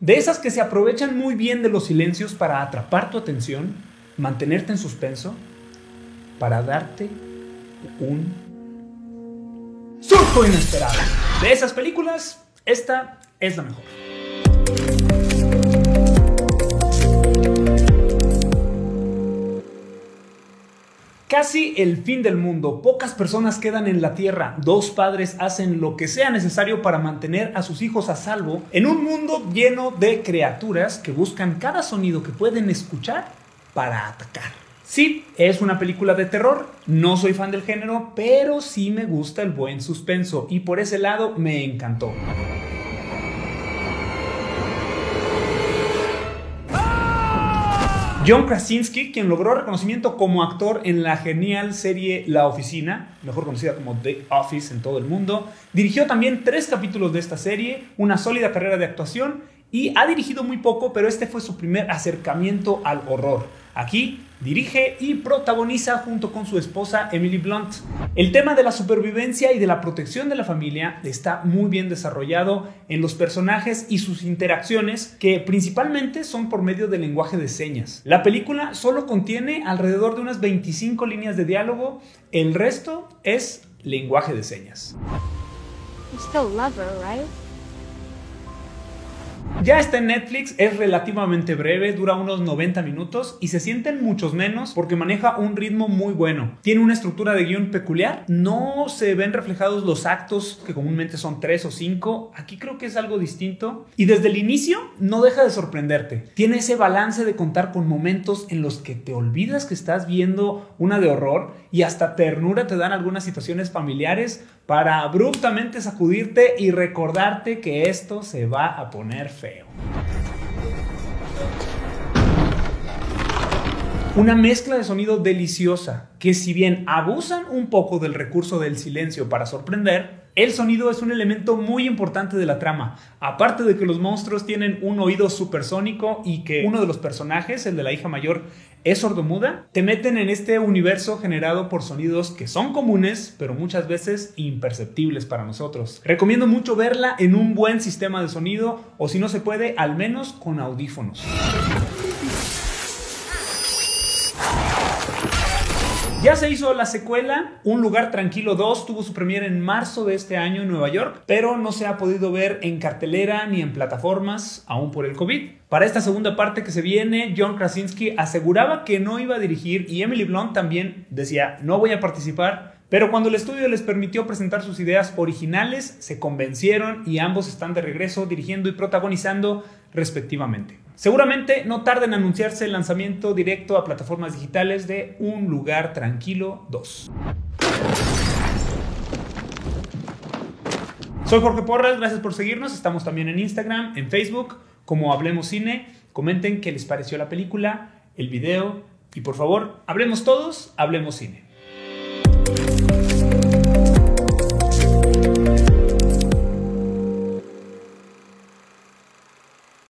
De esas que se aprovechan muy bien de los silencios para atrapar tu atención, mantenerte en suspenso, para darte un surco inesperado. De esas películas, esta es la mejor. Casi el fin del mundo, pocas personas quedan en la Tierra, dos padres hacen lo que sea necesario para mantener a sus hijos a salvo en un mundo lleno de criaturas que buscan cada sonido que pueden escuchar para atacar. Sí, es una película de terror, no soy fan del género, pero sí me gusta el buen suspenso y por ese lado me encantó. John Krasinski, quien logró reconocimiento como actor en la genial serie La Oficina, mejor conocida como The Office en todo el mundo, dirigió también tres capítulos de esta serie, una sólida carrera de actuación y ha dirigido muy poco, pero este fue su primer acercamiento al horror. Aquí dirige y protagoniza junto con su esposa Emily Blunt. El tema de la supervivencia y de la protección de la familia está muy bien desarrollado en los personajes y sus interacciones que principalmente son por medio del lenguaje de señas. La película solo contiene alrededor de unas 25 líneas de diálogo, el resto es lenguaje de señas. Ya está en Netflix, es relativamente breve, dura unos 90 minutos y se sienten muchos menos porque maneja un ritmo muy bueno. Tiene una estructura de guion peculiar, no se ven reflejados los actos que comúnmente son 3 o 5, aquí creo que es algo distinto y desde el inicio no deja de sorprenderte. Tiene ese balance de contar con momentos en los que te olvidas que estás viendo una de horror y hasta ternura te dan algunas situaciones familiares para abruptamente sacudirte y recordarte que esto se va a poner feo. Una mezcla de sonido deliciosa, que si bien abusan un poco del recurso del silencio para sorprender, el sonido es un elemento muy importante de la trama. Aparte de que los monstruos tienen un oído supersónico y que uno de los personajes, el de la hija mayor, es sordomuda, te meten en este universo generado por sonidos que son comunes, pero muchas veces imperceptibles para nosotros. Recomiendo mucho verla en un buen sistema de sonido o si no se puede, al menos con audífonos. Ya se hizo la secuela, Un lugar tranquilo 2 tuvo su premiere en marzo de este año en Nueva York, pero no se ha podido ver en cartelera ni en plataformas, aún por el COVID. Para esta segunda parte que se viene, John Krasinski aseguraba que no iba a dirigir y Emily Blunt también decía, no voy a participar, pero cuando el estudio les permitió presentar sus ideas originales, se convencieron y ambos están de regreso dirigiendo y protagonizando respectivamente. Seguramente no tarda en anunciarse el lanzamiento directo a plataformas digitales de Un lugar tranquilo 2. Soy Jorge Porras, gracias por seguirnos. Estamos también en Instagram, en Facebook, como Hablemos Cine. Comenten qué les pareció la película, el video y por favor, hablemos todos, hablemos cine.